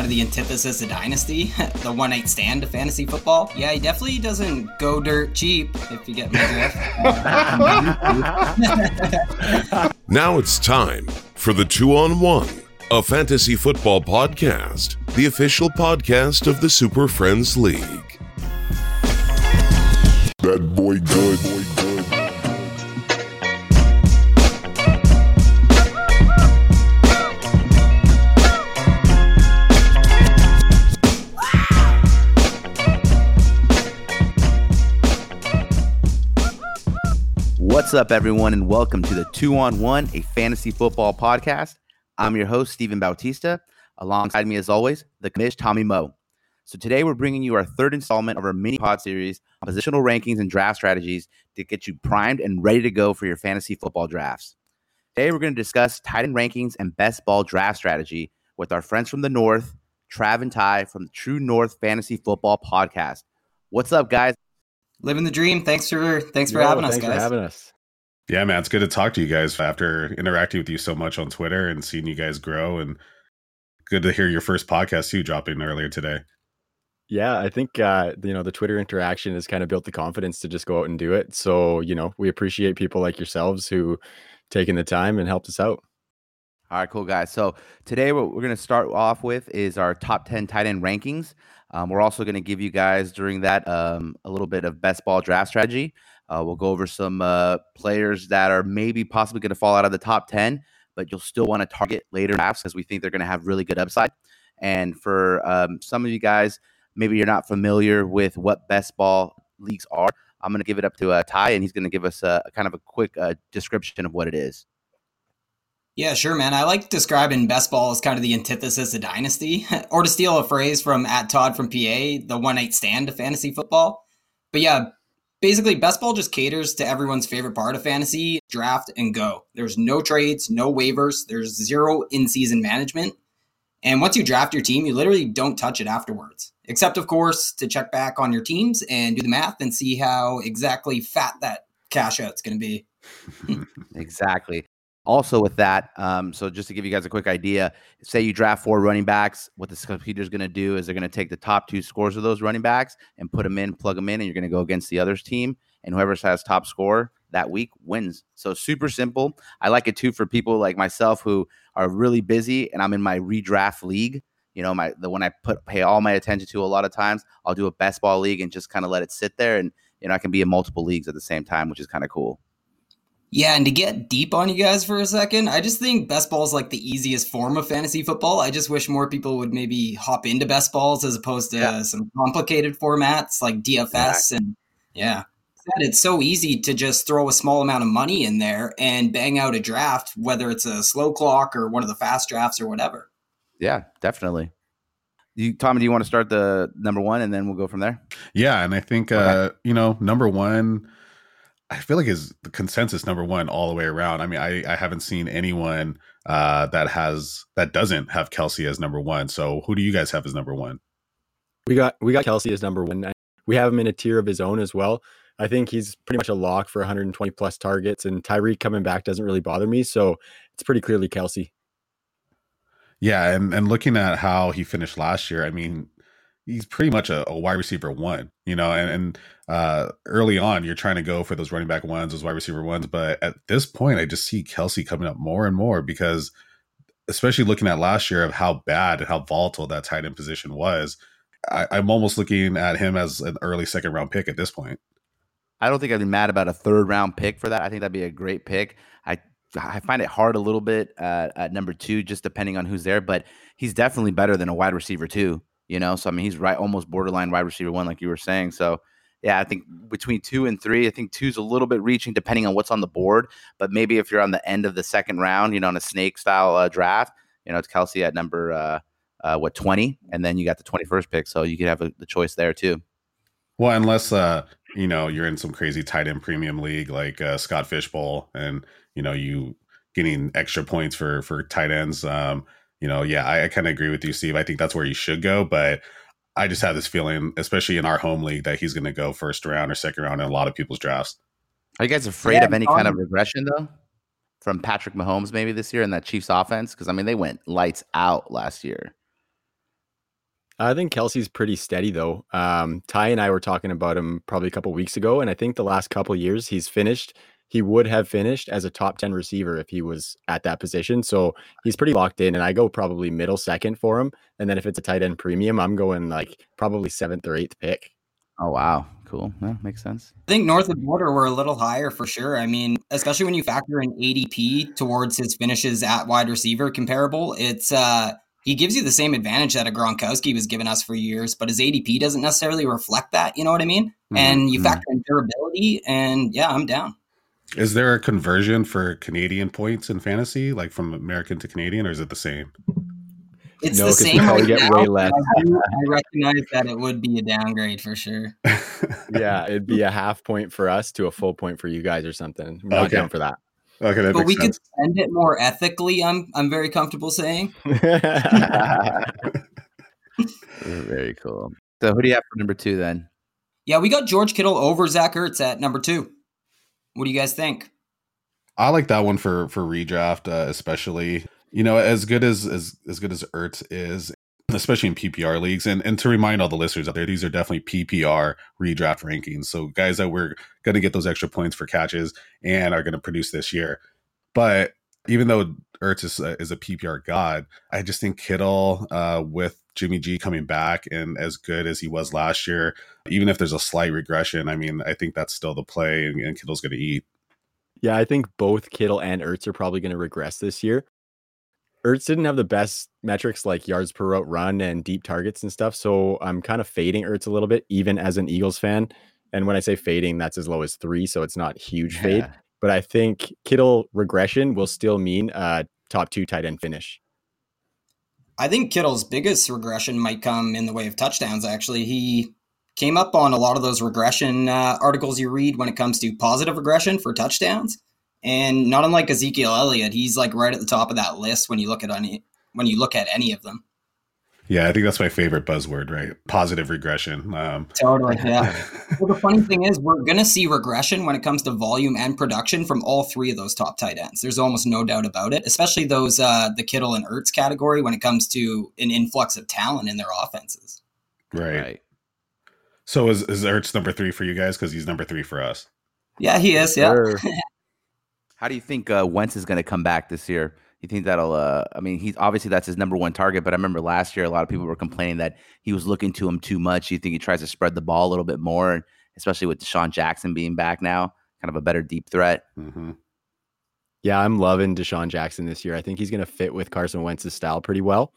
kind of the antithesis of dynasty, the one night stand of fantasy football. Yeah, he definitely doesn't go dirt cheap, if you get my drift. Now it's time for the two on one, a fantasy football podcast, the official podcast of the Super Friends League. That boy good. What's up, everyone, and welcome to the Two on One, a fantasy football podcast. I'm your host, Stephen Bautista. Alongside me, as always, the commish, Tommy Moe. So today we're bringing you our third installment of our mini pod series on positional rankings and draft strategies to get you primed and ready to go for your fantasy football drafts. Today we're going to discuss tight end rankings and best ball draft strategy with our friends from the North, Trav and Ty from the True North Fantasy Football Podcast. What's up, guys? Living the dream. Thanks for thanks for Yo, having us, thanks guys. for having us. Yeah, man, it's good to talk to you guys after interacting with you so much on Twitter and seeing you guys grow. And good to hear your first podcast too dropping earlier today. Yeah, I think uh, you know the Twitter interaction has kind of built the confidence to just go out and do it. So you know we appreciate people like yourselves who taking the time and helped us out. All right, cool guys. So today what we're going to start off with is our top 10 tight end rankings. Um, we're also going to give you guys during that um, a little bit of best ball draft strategy. Uh, we'll go over some uh, players that are maybe possibly going to fall out of the top 10, but you'll still want to target later drafts because we think they're going to have really good upside. And for um, some of you guys, maybe you're not familiar with what best ball leagues are. I'm going to give it up to uh, Ty, and he's going to give us a, kind of a quick uh, description of what it is. Yeah, sure, man. I like describing best ball as kind of the antithesis of dynasty, or to steal a phrase from at Todd from PA, the one night stand of fantasy football. But yeah, basically, best ball just caters to everyone's favorite part of fantasy draft and go. There's no trades, no waivers, there's zero in season management. And once you draft your team, you literally don't touch it afterwards, except, of course, to check back on your teams and do the math and see how exactly fat that cash out's going to be. Exactly. Also, with that, um, so just to give you guys a quick idea, say you draft four running backs, what the is going to do is they're going to take the top two scores of those running backs and put them in, plug them in, and you're going to go against the other's team, and whoever has top score that week wins. So super simple. I like it too for people like myself who are really busy, and I'm in my redraft league. You know, my the one I put pay all my attention to a lot of times. I'll do a best ball league and just kind of let it sit there, and you know I can be in multiple leagues at the same time, which is kind of cool. Yeah, and to get deep on you guys for a second, I just think best ball is like the easiest form of fantasy football. I just wish more people would maybe hop into best balls as opposed to Yeah. some complicated formats like DFS and yeah. It's so easy to just throw a small amount of money in there and bang out a draft, whether it's a slow clock or one of the fast drafts or whatever. Yeah, definitely. You, Tommy, do you want to start the number one, and then we'll go from there? Yeah, and I think Okay. uh, you know, number one, I feel like is the consensus number one all the way around. I mean, I, I haven't seen anyone uh that has that doesn't have Kelce as number one. So who do you guys have as number one? We got we got Kelce as number one. We have him in a tier of his own as well. I think he's pretty much a lock for 120 plus targets, and Tyreek coming back doesn't really bother me. So it's pretty clearly Kelce. Yeah, and and looking at how he finished last year, I mean, he's pretty much a, a wide receiver one, you know, and, and uh early on you're trying to go for those running back ones, those wide receiver ones, but at this point I just see Kelce coming up more and more because especially looking at last year of how bad and how volatile that tight end position was, I, I'm almost looking at him as an early second round pick at this point. I don't think I'd be mad about a third round pick for that. I think that'd be a great pick. I I find it hard a little bit uh, at number two, just depending on who's there. But he's definitely better than a wide receiver too. You know, so I mean, he's right, almost borderline wide receiver one, like you were saying. So yeah, I think between two and three, I think two's a little bit reaching, depending on what's on the board. But maybe if you're on the end of the second round, you know, on a snake style uh, draft, you know, it's Kelce at number uh, uh, what twenty, and then you got the twenty first pick, so you could have a, the choice there too. Well, unless uh, you know, you're in some crazy tight end premium league like uh, Scott Fish Bowl and you know, you getting extra points for for tight ends. Um, you know, yeah, I, I kind of agree with you, Steve. I think that's where you should go, but I just have this feeling, especially in our home league, that he's going to go first round or second round in a lot of people's drafts. Are you guys afraid Yeah, of any kind of um, regression though? from Patrick Mahomes maybe this year in that Chiefs offense? Because I mean, they went lights out last year. I think Kelce's pretty steady though. Um, Ty and I were talking about him probably a couple weeks ago, and I think the last couple years he's finished. He would have finished as a top ten receiver if he was at that position. So he's pretty locked in, and I go probably middle second for him. And then if it's a tight end premium, I'm going like probably seventh or eighth pick. Oh wow, cool. Yeah, makes sense. I think north of border we're a little higher for sure. I mean, especially when you factor in ADP towards his finishes at wide receiver comparable, it's uh he gives you the same advantage that a Gronkowski was giving us for years, but his ADP doesn't necessarily reflect that. You know what I mean? Mm-hmm. And you factor in durability, and yeah, I'm down. Is there a conversion for Canadian points in fantasy, like from American to Canadian, or is it the same? It's no, the same. Right get now, way less. I, I recognize that it would be a downgrade for sure. yeah, it'd be a half point for us to a full point for you guys or something. I'm not okay. down for that. Okay, that but we sense. could spend it more ethically. I'm I'm very comfortable saying. very cool. So who do you have for number two then? Yeah, we got George Kittle over Zach Ertz at number two. What do you guys think? I like that one for for redraft, uh, especially. You know, as good as as as good as Ertz is, especially in PPR leagues. And and to remind all the listeners out there, these are definitely PPR redraft rankings. So guys that we're going to get those extra points for catches and are going to produce this year. But even though Ertz is a, is a PPR god, I just think Kittle uh, with Jimmy G coming back and as good as he was last year, even if there's a slight regression, I mean, I think that's still the play, and, and Kittle's going to eat. Yeah, I think both Kittle and Ertz are probably going to regress this year. Ertz didn't have the best metrics like yards per route run and deep targets and stuff. So I'm kind of fading Ertz a little bit, even as an Eagles fan. And when I say fading, that's as low as three. So it's not huge yeah. fade. But I think Kittle regression will still mean a top two tight end finish. I think Kittle's biggest regression might come in the way of touchdowns, actually. He came up on a lot of those regression uh, articles you read when it comes to positive regression for touchdowns. And not unlike Ezekiel Elliott, he's like right at the top of that list when you look at any when you look at any of them. Yeah, I think that's my favorite buzzword, right? Positive regression. Um, totally. Yeah. well, the funny thing is, we're going to see regression when it comes to volume and production from all three of those top tight ends. There's almost no doubt about it, especially those, uh, the Kittle and Ertz category when it comes to an influx of talent in their offenses. Right. right. So is, is Ertz number three for you guys? Because he's number three for us. Yeah, he is. Yeah. How do you think uh, Wentz is going to come back this year? You think that'll? Uh, I mean, he's obviously that's his number one target. But I remember last year, a lot of people were complaining that he was looking to him too much. You think he tries to spread the ball a little bit more, and especially with DeSean Jackson being back now, kind of a better deep threat. Mm-hmm. Yeah, I'm loving DeSean Jackson this year. I think he's going to fit with Carson Wentz's style pretty well.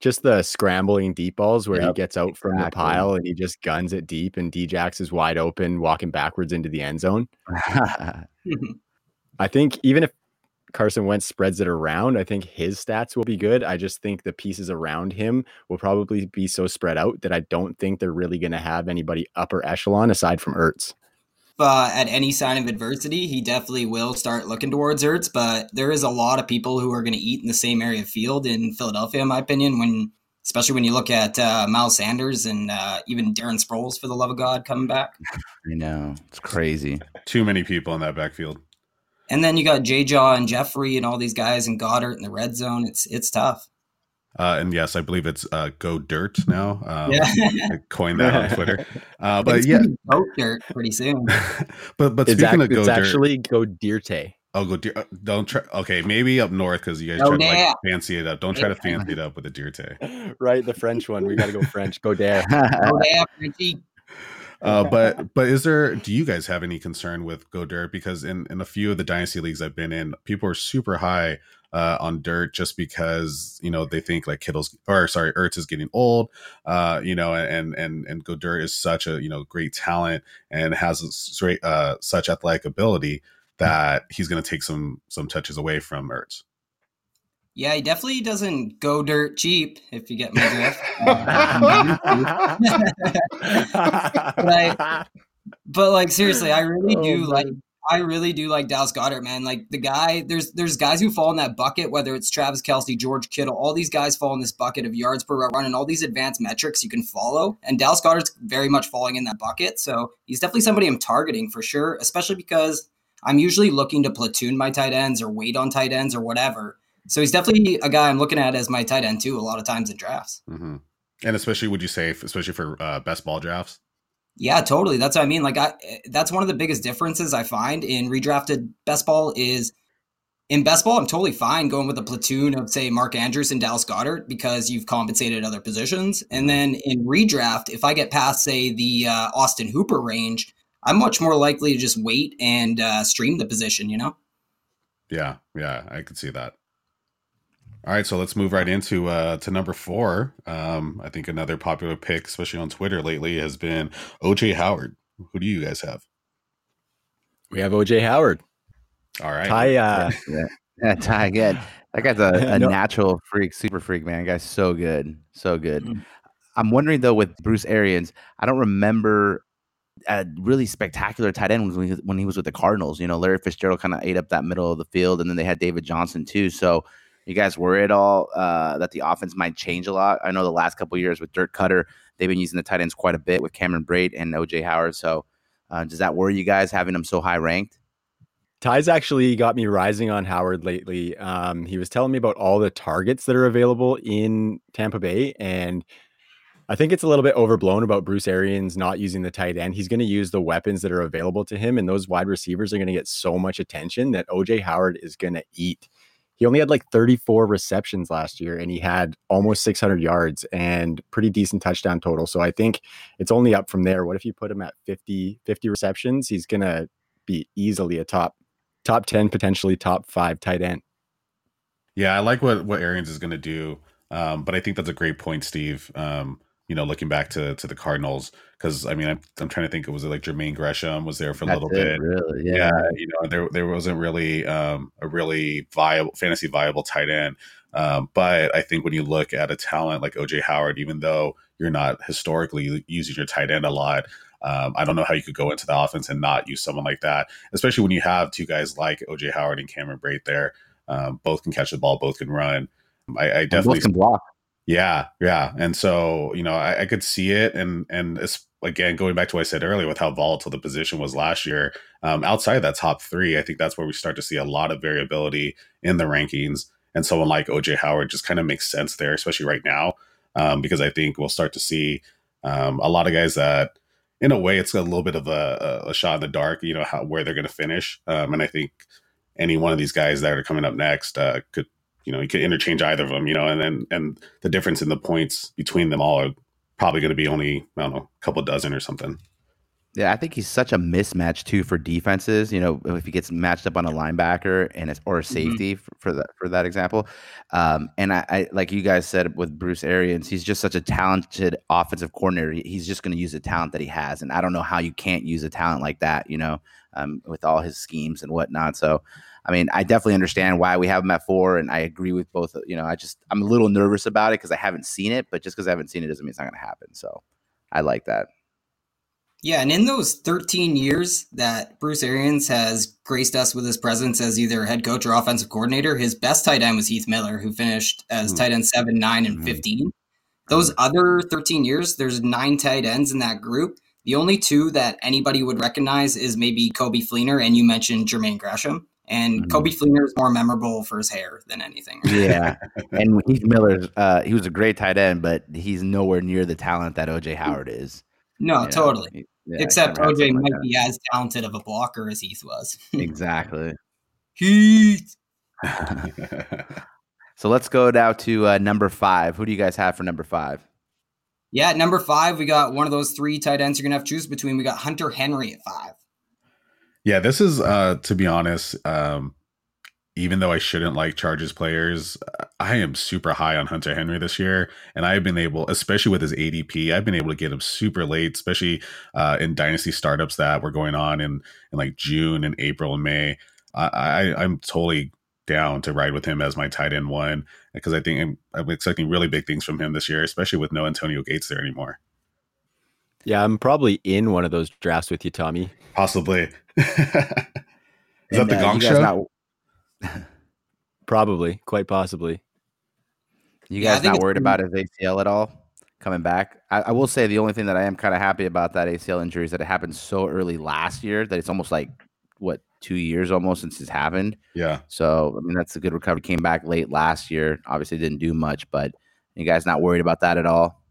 Just the scrambling deep balls where yep, he gets out exactly. from the pile and he just guns it deep, and Djax is wide open, walking backwards into the end zone. I think even if Carson Wentz spreads it around, I think his stats will be good. I just think the pieces around him will probably be so spread out that I don't think they're really going to have anybody upper echelon aside from Ertz. Uh, at any sign of adversity, he definitely will start looking towards Ertz. But there is a lot of people who are going to eat in the same area of field in Philadelphia, in my opinion. When especially when you look at uh, Miles Sanders and uh, even Darren Sproles, for the love of God, coming back. I know it's crazy. Too many people in that backfield. And then you got J Jaw and Jeffery and all these guys and Goedert in the red zone. It's it's tough. Uh, and yes, I believe it's uh, Go Dirt now. Um, yeah, I coined that on Twitter. Uh, but it's yeah, Go Dirt pretty soon. but but it's speaking ac- of Go it's Dirt, actually Go Dirte. Oh, go deer. Uh, don't try. Okay, maybe up north because you guys oh, try to like fancy it up. Don't try to fancy it up with a Dirte. Right, the French one. We got to go French. Go dare. go dare, Frenchy. Uh, but but is there? Do you guys have any concern with Go Dirt? Because in in a few of the dynasty leagues I've been in, people are super high uh, on Dirt just because you know they think like Kittle's or sorry Ertz is getting old, uh, you know, and and and Go Dirt is such a you know great talent and has straight uh, such athletic ability that he's going to take some some touches away from Ertz. Yeah, he definitely doesn't go dirt cheap, if you get my drift. but, I, but like seriously, I really oh, do oh, like I really do like Dallas Goedert, man. Like the guy, there's there's guys who fall in that bucket, whether it's Travis Kelce, George Kittle, all these guys fall in this bucket of yards per run and all these advanced metrics you can follow. And Dallas Goedert's very much falling in that bucket. So he's definitely somebody I'm targeting for sure, especially because I'm usually looking to platoon my tight ends or wait on tight ends or whatever. So he's definitely a guy I'm looking at as my tight end too. A lot of times in drafts. Mm-hmm. And especially, would you say, especially for uh, best ball drafts? Yeah, totally. That's what I mean. Like, I that's one of the biggest differences I find in redrafted best ball is in best ball. I'm totally fine going with a platoon of say Mark Andrews and Dallas Goedert because you've compensated other positions. And then in redraft, if I get past say the uh, Austin Hooper range, I'm much more likely to just wait and uh, stream the position. You know. Yeah, yeah, I could see that. All right, so let's move right into uh, to number four. Um, I think another popular pick, especially on Twitter lately, has been OJ Howard. Who do you guys have? We have OJ Howard. All right, Ty. Uh, yeah, yeah, Ty again. That guy's a, a no. natural freak, super freak, man. That guy's so good, so good. Mm-hmm. I'm wondering though with Bruce Arians, I don't remember a really spectacular tight end when he, when he was with the Cardinals. You know, Larry Fitzgerald kind of ate up that middle of the field, and then they had David Johnson too. So you guys worry at all uh, that the offense might change a lot? I know the last couple years with Dirk Koetter, they've been using the tight ends quite a bit with Cameron Brate and OJ Howard. So uh, does that worry you guys having them so high ranked? Ty's actually got me rising on Howard lately. Um, he was telling me about all the targets that are available in Tampa Bay, and I think it's a little bit overblown about Bruce Arians not using the tight end. He's going to use the weapons that are available to him, and those wide receivers are going to get so much attention that OJ Howard is going to eat he only had like 34 receptions last year and he had almost 600 yards and pretty decent touchdown total. So I think it's only up from there. What if you put him at 50 50 receptions? He's going to be easily a top top 10 potentially top 5 tight end. Yeah, I like what what Arians is going to do. Um, but I think that's a great point, Steve. Um, you know, looking back to to the Cardinals, because I mean, I'm, I'm trying to think. It was like Jermaine Gresham was there for a That's little it, bit. Really, yeah. yeah. You know, there there wasn't really um, a really viable fantasy viable tight end. Um, but I think when you look at a talent like OJ Howard, even though you're not historically using your tight end a lot, um, I don't know how you could go into the offense and not use someone like that, especially when you have two guys like OJ Howard and Cameron Brate there. Um, both can catch the ball, both can run. I, I definitely can block. Yeah, yeah, and so you know, I, I could see it, and and it's, again, going back to what I said earlier with how volatile the position was last year, um, outside that top three, I think that's where we start to see a lot of variability in the rankings, and someone like OJ Howard just kind of makes sense there, especially right now, um, because I think we'll start to see um, a lot of guys that, in a way, it's a little bit of a, a shot in the dark, you know, how where they're going to finish, um, and I think any one of these guys that are coming up next uh, could you know you could interchange either of them you know and then and the difference in the points between them all are probably going to be only i don't know a couple dozen or something yeah, I think he's such a mismatch too for defenses. You know, if he gets matched up on a linebacker and it's or a mm-hmm. safety mm-hmm. for, for that for that example. Um, and I, I, like you guys said with Bruce Arians, he's just such a talented offensive coordinator. He's just going to use the talent that he has, and I don't know how you can't use a talent like that. You know, um, with all his schemes and whatnot. So I mean, I definitely understand why we have him at four, and I agree with both. You know, I just I'm a little nervous about it because I haven't seen it, but just because I haven't seen it doesn't mean it's not going to happen. So I like that. Yeah, and in those 13 years that Bruce Arians has graced us with his presence as either head coach or offensive coordinator, his best tight end was Heath Miller, who finished as mm-hmm. tight end seven, nine, and mm-hmm. 15. Those other 13 years, there's nine tight ends in that group. The only two that anybody would recognize is maybe Coby Fleener, and you mentioned Jermaine Gresham. And mm-hmm. Coby Fleener is more memorable for his hair than anything. yeah, and Heath Miller, uh, he was a great tight end, but he's nowhere near the talent that OJ Howard is. No, you totally. Yeah, Except OJ might like be as talented of a blocker as Heath was. exactly. Heath. so let's go now to uh, number five. Who do you guys have for number five? Yeah, number five, we got one of those three tight ends you're gonna have to choose between. We got Hunter Henry at five. Yeah, this is uh to be honest, um even though I shouldn't like Chargers players, I am super high on Hunter Henry this year, and I've been able, especially with his ADP, I've been able to get him super late, especially uh, in dynasty startups that were going on in in like June and April and May. I, I I'm totally down to ride with him as my tight end one because I think I'm, I'm expecting really big things from him this year, especially with no Antonio Gates there anymore. Yeah, I'm probably in one of those drafts with you, Tommy. Possibly. Is and, that the uh, Gong Show? Not... probably, quite possibly. You guys yeah, not worried about his ACL at all coming back? I, I will say the only thing that I am kind of happy about that ACL injury is that it happened so early last year that it's almost like what two years almost since it's happened. Yeah. So I mean that's a good recovery. Came back late last year. Obviously didn't do much, but you guys not worried about that at all?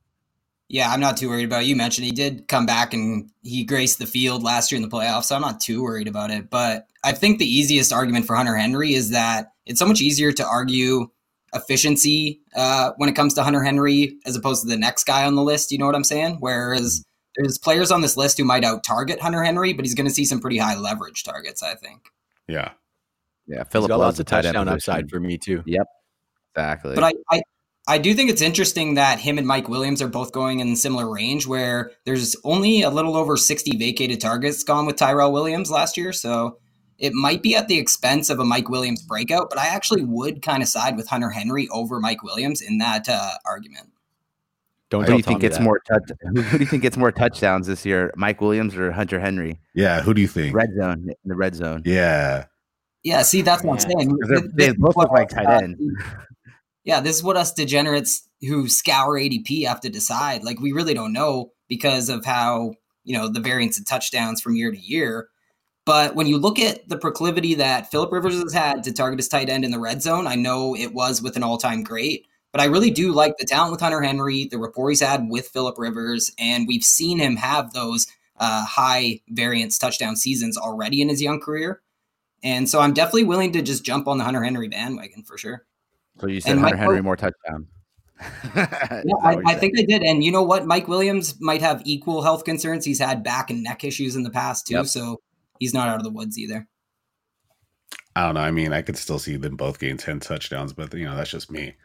Yeah, I'm not too worried about it. You mentioned he did come back and he graced the field last year in the playoffs, so I'm not too worried about it. But I think the easiest argument for Hunter Henry is that it's so much easier to argue efficiency uh, when it comes to Hunter Henry as opposed to the next guy on the list. You know what I'm saying? Whereas there's players on this list who might out target Hunter Henry, but he's going to see some pretty high leverage targets. I think. Yeah. Yeah, Philip loves lots of tight end touchdown upside for me too. Yep, exactly. But I, I, I do think it's interesting that him and Mike Williams are both going in similar range, where there's only a little over 60 vacated targets gone with Tyrell Williams last year. So it might be at the expense of a Mike Williams breakout, but I actually would kind of side with Hunter Henry over Mike Williams in that uh, argument. Don't who tell do you think Tommy gets that. more touch? Who, who do you think gets more touchdowns this year, Mike Williams or Hunter Henry? Yeah. Who do you think? Red zone in the red zone. Yeah. Yeah, see, that's what I'm saying. they're- they both look like tight end. Yeah, this is what us degenerates who scour ADP have to decide. Like, we really don't know because of how, you know, the variance of touchdowns from year to year. But when you look at the proclivity that Philip Rivers has had to target his tight end in the red zone, I know it was with an all time great, but I really do like the talent with Hunter Henry, the rapport he's had with Philip Rivers, and we've seen him have those uh, high variance touchdown seasons already in his young career. And so I'm definitely willing to just jump on the Hunter Henry bandwagon for sure. So you said And Hunter Mike Henry more touchdown. Yeah, I, I think I did. And you know what? Mike Williams might have equal health concerns. He's had back and neck issues in the past too. Yep. So he's not out of the woods either. I don't know. I mean, I could still see them both gain 10 touchdowns, but you know, that's just me.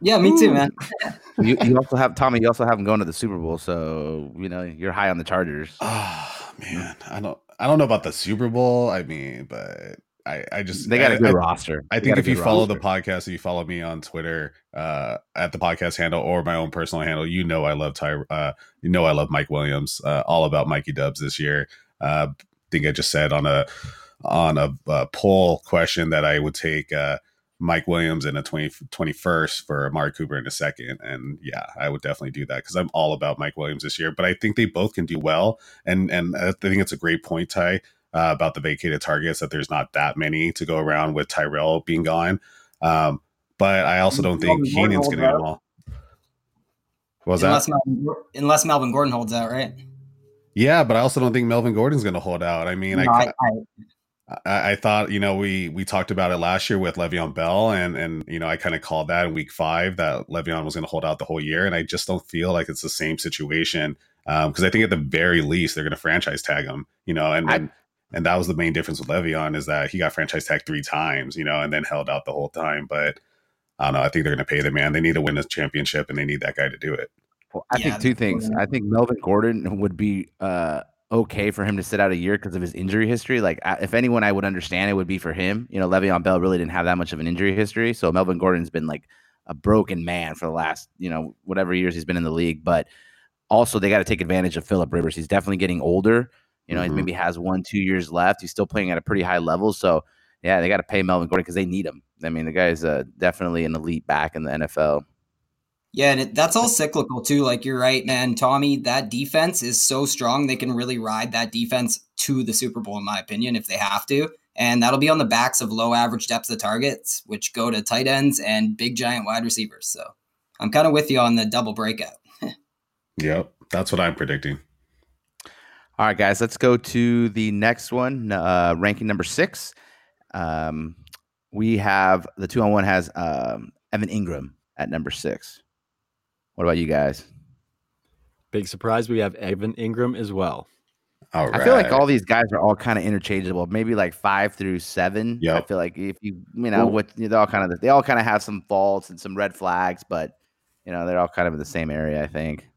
Yeah, me too, man. you, you also have Tommy. You also have him going to the Super Bowl, so you know you're high on the Chargers. Oh man. I don't I don't know about the Super Bowl. I mean, but I, I just They got I- a good I- roster. I They think if you follow roster. the podcast, if you follow me on Twitter uh, at the podcast handle or my own personal handle, you know I love Ty. Uh, you know I love Mike Williams. Uh, all about Mikey Dubs this year. Uh, I think I just said on a on a, uh poll question that I would take uh, Mike Williams in a 20, 21st for Amari Cooper in a second, and yeah, I would definitely do that because I'm all about Mike Williams this year. But I think they both can do well, and and I think it's a great point, Ty uh, about the vacated targets that there's not that many to go around with Tyrell being gone. Um, but I also don't think Melvin Gordon Heenan's going to get them all. What was unless that? Melvin, unless Melvin Gordon holds out, right? Yeah, but I also don't think Melvin Gordon's going to hold out. I mean, No, I, I, I, I, thought you know we we talked about it last year with Le'Veon Bell, and and you know I kind of called that in week five that Le'Veon was going to hold out the whole year, and I just don't feel like it's the same situation because I think at the very least they're going to franchise tag him, you know, and I- and and that was the main difference with Le'Veon is that he got franchise tag three times, you know, and then held out the whole time. But I don't know. I think they're going to pay the man. They need to win this championship, and they need that guy to do it. Well, I Yeah, think two things. Gordon. I think Melvin Gordon would be uh, okay for him to sit out a year because of his injury history. Like, I- if anyone I would understand, it would be for him. You know, Le'Veon Bell really didn't have that much of an injury history, so Melvin Gordon's been like a broken man for the last, you know, whatever years he's been in the league. But also, they got to take advantage of Philip Rivers. He's definitely getting older. You know, Mhm. he maybe has one, two years left. He's still playing at a pretty high level. So, yeah, they got to pay Melvin Gordon because they need him. I mean, the guy's uh, definitely an elite back in the NFL. yeah, and it, that's all cyclical too. Like you're right, man, Tommy. That defense is so strong; they can really ride that defense to the Super Bowl, in my opinion, if they have to. And that'll be on the backs of low average depth of targets, which go to tight ends and big giant wide receivers. So I'm kind of with you on the double breakout. Yep, that's what I'm predicting. All right, guys, let's go to the next one. Uh, ranking number six. Um, we have the two on one has um, Evan Engram at number six. What about you guys? Big surprise. We have Evan Engram as well. All right. I feel like all these guys are all kind of interchangeable. Maybe like five through seven. I feel like if you you know Well- what they're all kind of they all kind of have some faults and some red flags, but you know they're all kind of in the same area. I think.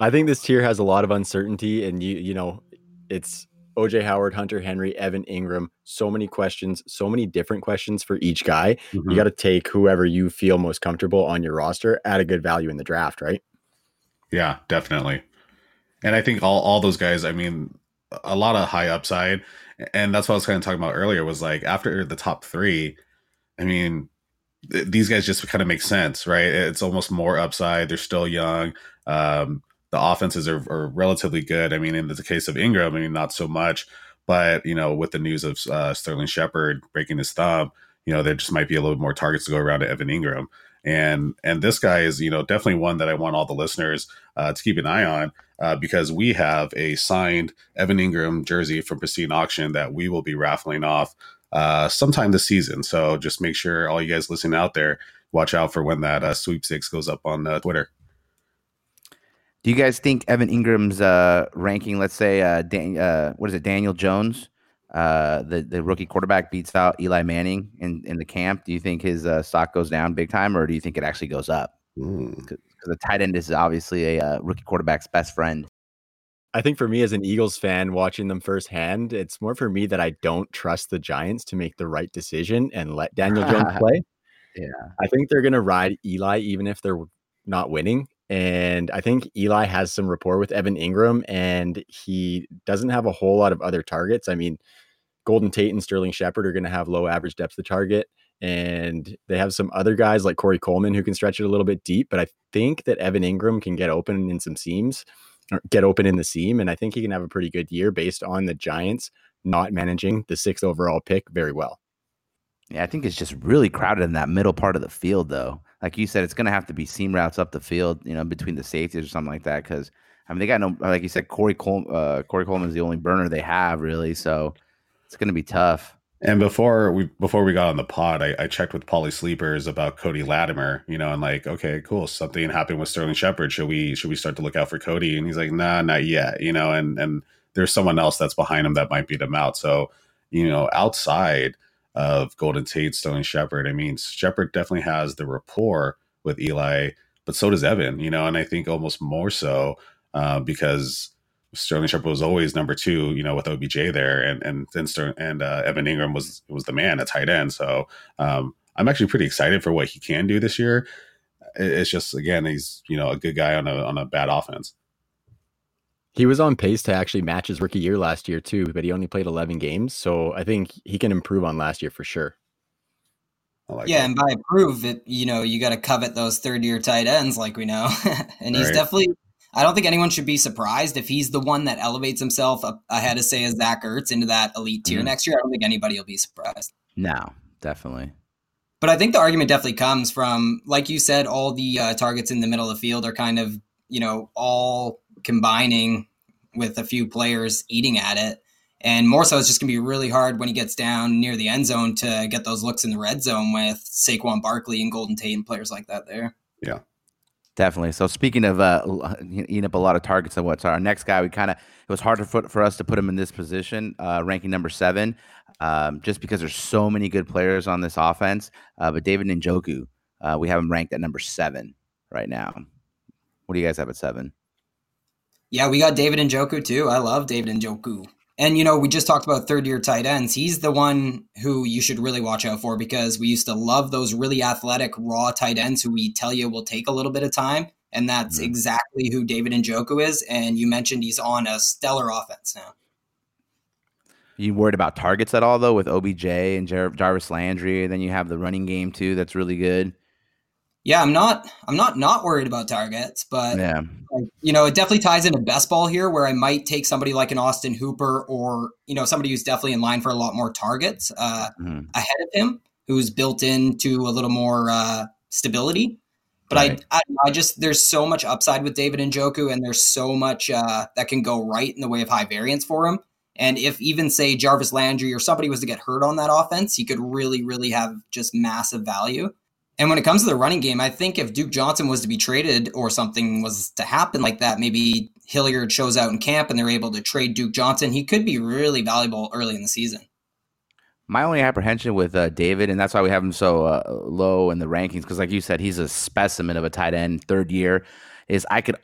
I think this tier has a lot of uncertainty, and you you know, it's OJ Howard, Hunter Henry, Evan Engram. So many questions, so many different questions for each guy. Mhm. You got to take whoever you feel most comfortable on your roster at a good value in the draft, right? Yeah, definitely. And I think all, all those guys, I mean, a lot of high upside. And that's what I was kind of talking about earlier was like after the top three, I mean, th- these guys just kind of make sense, right? It's almost more upside. They're still young. Um, the offenses are, are relatively good. I mean, in the case of Engram, I mean, not so much, But you know, with the news of uh, Sterling Shepard breaking his thumb, you know, there just might be a little more targets to go around to Evan Engram. And and this guy is you know definitely one that I want all the listeners uh, to keep an eye on uh, because we have a signed Evan Engram jersey from Pristine Auction that we will be raffling off uh, sometime this season. So just make sure all you guys listening out there watch out for when that uh, sweepstakes goes up on uh, Twitter. Do you guys think Evan Engram's uh, ranking, let's say, uh, Dan, uh, what is it, Daniel Jones, uh, the the rookie quarterback beats out Eli Manning in, in the camp? Do you think his uh, stock goes down big time, or do you think it actually goes up? Because the tight end is obviously a uh, rookie quarterback's best friend. I think for me as an Eagles fan watching them firsthand, it's more for me that I don't trust the Giants to make the right decision and let Daniel Jones play. Yeah. I think they're going to ride Eli even if they're not winning. And I think Eli has some rapport with Evan Engram, and he doesn't have a whole lot of other targets. I mean, Golden Tate and Sterling Shepard are going to have low average depth of target. And they have some other guys like Corey Coleman who can stretch it a little bit deep. But I think that Evan Engram can get open in some seams, or get open in the seam. And I think he can have a pretty good year based on the Giants not managing the sixth overall pick very well. Yeah, I think it's just really crowded in that middle part of the field, though. Like you said, it's going to have to be seam routes up the field, you know, between the safeties or something like that. Because I mean, they got no, like you said, Corey uh, Corey Coleman is the only burner they have, really. So it's going to be tough. And before we before we got on the pod, I, I checked with Polly Sleepers about Cody Latimer, you know, and like, okay, cool, something happened with Sterling Shepard. Should we should we start to look out for Cody? And he's like, nah, not yet, you know, and and there's someone else that's behind him that might beat him out. So, you know, outside of Golden Tate, Sterling Shepard, I mean, Shepard definitely has the rapport with Eli, but so does Evan, you know, and I think almost more so uh, because Sterling Shepard was always number two, you know, with OBJ there, and and then Sterling, and uh, Evan Engram was was the man at tight end. So um, I'm actually pretty excited for what he can do this year. It's just again, he's you know a good guy on a on a bad offense. He was on pace to actually match his rookie year last year too, but he only played 11 games, so I think he can improve on last year for sure. Like yeah, that. and by improve it, you know, you got to covet those third year tight ends, like we know, and he's right. definitely. I don't think anyone should be surprised if he's the one that elevates himself up ahead of say as Zach Ertz into that elite tier mm-hmm. next year. I don't think anybody will be surprised. No, definitely. But I think the argument definitely comes from, like you said, all the uh, targets in the middle of the field are kind of, you know, all combining with a few players eating at it. And more so, it's just going to be really hard when he gets down near the end zone to get those looks in the red zone with Saquon Barkley and Golden Tate and players like that there. Yeah. Definitely. So speaking of uh, eating up a lot of targets, and what's our next guy? We kind of it was hard for for us to put him in this position, uh, ranking number seven, um, just because there's so many good players on this offense. Uh, but David Njoku, uh, we have him ranked at number seven right now. What do you guys have at seven? Yeah, we got David Njoku too. I love David Njoku. And you know, we just talked about third year tight ends. He's the one who you should really watch out for because we used to love those really athletic raw tight ends who we tell you will take a little bit of time. And that's mm-hmm. exactly who David Njoku is. And you mentioned he's on a stellar offense now. You worried about targets at all though with OBJ and Jar- Jarvis Landry, and then you have the running game too. That's really good yeah, I'm not I'm not not worried about targets, but yeah. Like, you know, it definitely ties into best ball here where I might take somebody like an Austin Hooper or, you know, somebody who's definitely in line for a lot more targets uh, mm-hmm. ahead of him, who's built into a little more uh, stability. But right. I, I, I just there's so much upside with David Njoku, and there's so much uh, that can go right in the way of high variance for him. And if even say Jarvis Landry or somebody was to get hurt on that offense, he could really, really have just massive value. And when it comes to the running game, I think if Duke Johnson was to be traded or something was to happen like that, maybe Hilliard shows out in camp and they're able to trade Duke Johnson, he could be really valuable early in the season. My only apprehension with uh, David, and that's why we have him so uh, low in the rankings, because like you said, he's a specimen of a tight end, third year, is I could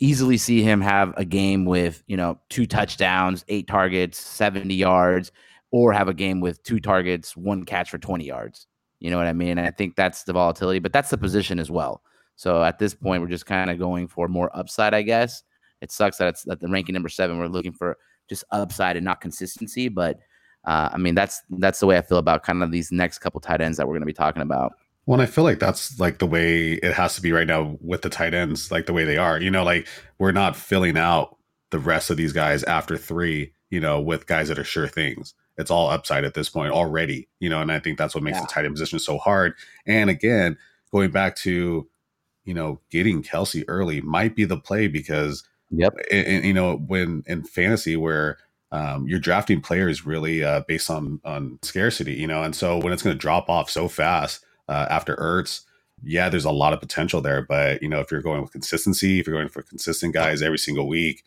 easily see him have a game with you know two touchdowns, eight targets, seventy yards, or have a game with two targets, one catch for twenty yards. You know what I mean? I think that's the volatility, but that's the position as well. So at this point, we're just kind of going for more upside, I guess. It sucks that it's at the ranking number seven. We're looking for just upside and not consistency, but uh, I mean that's that's the way I feel about kind of these next couple tight ends that we're going to be talking about. Well, I feel like that's like the way it has to be right now with the tight ends, like the way they are. You know, like we're not filling out the rest of these guys after three you know, with guys that are sure things. It's all upside at this point already, you know, and I think that's what makes Yeah. the tight end position so hard. And again, going back to, you know, getting Kelce early might be the play because Yep. and, and, you know when in fantasy where um, you're drafting players really uh, based on on scarcity you know and so when it's going to drop off so fast uh, after Ertz yeah there's a lot of potential there but you know if you're going with consistency if you're going for consistent guys every single week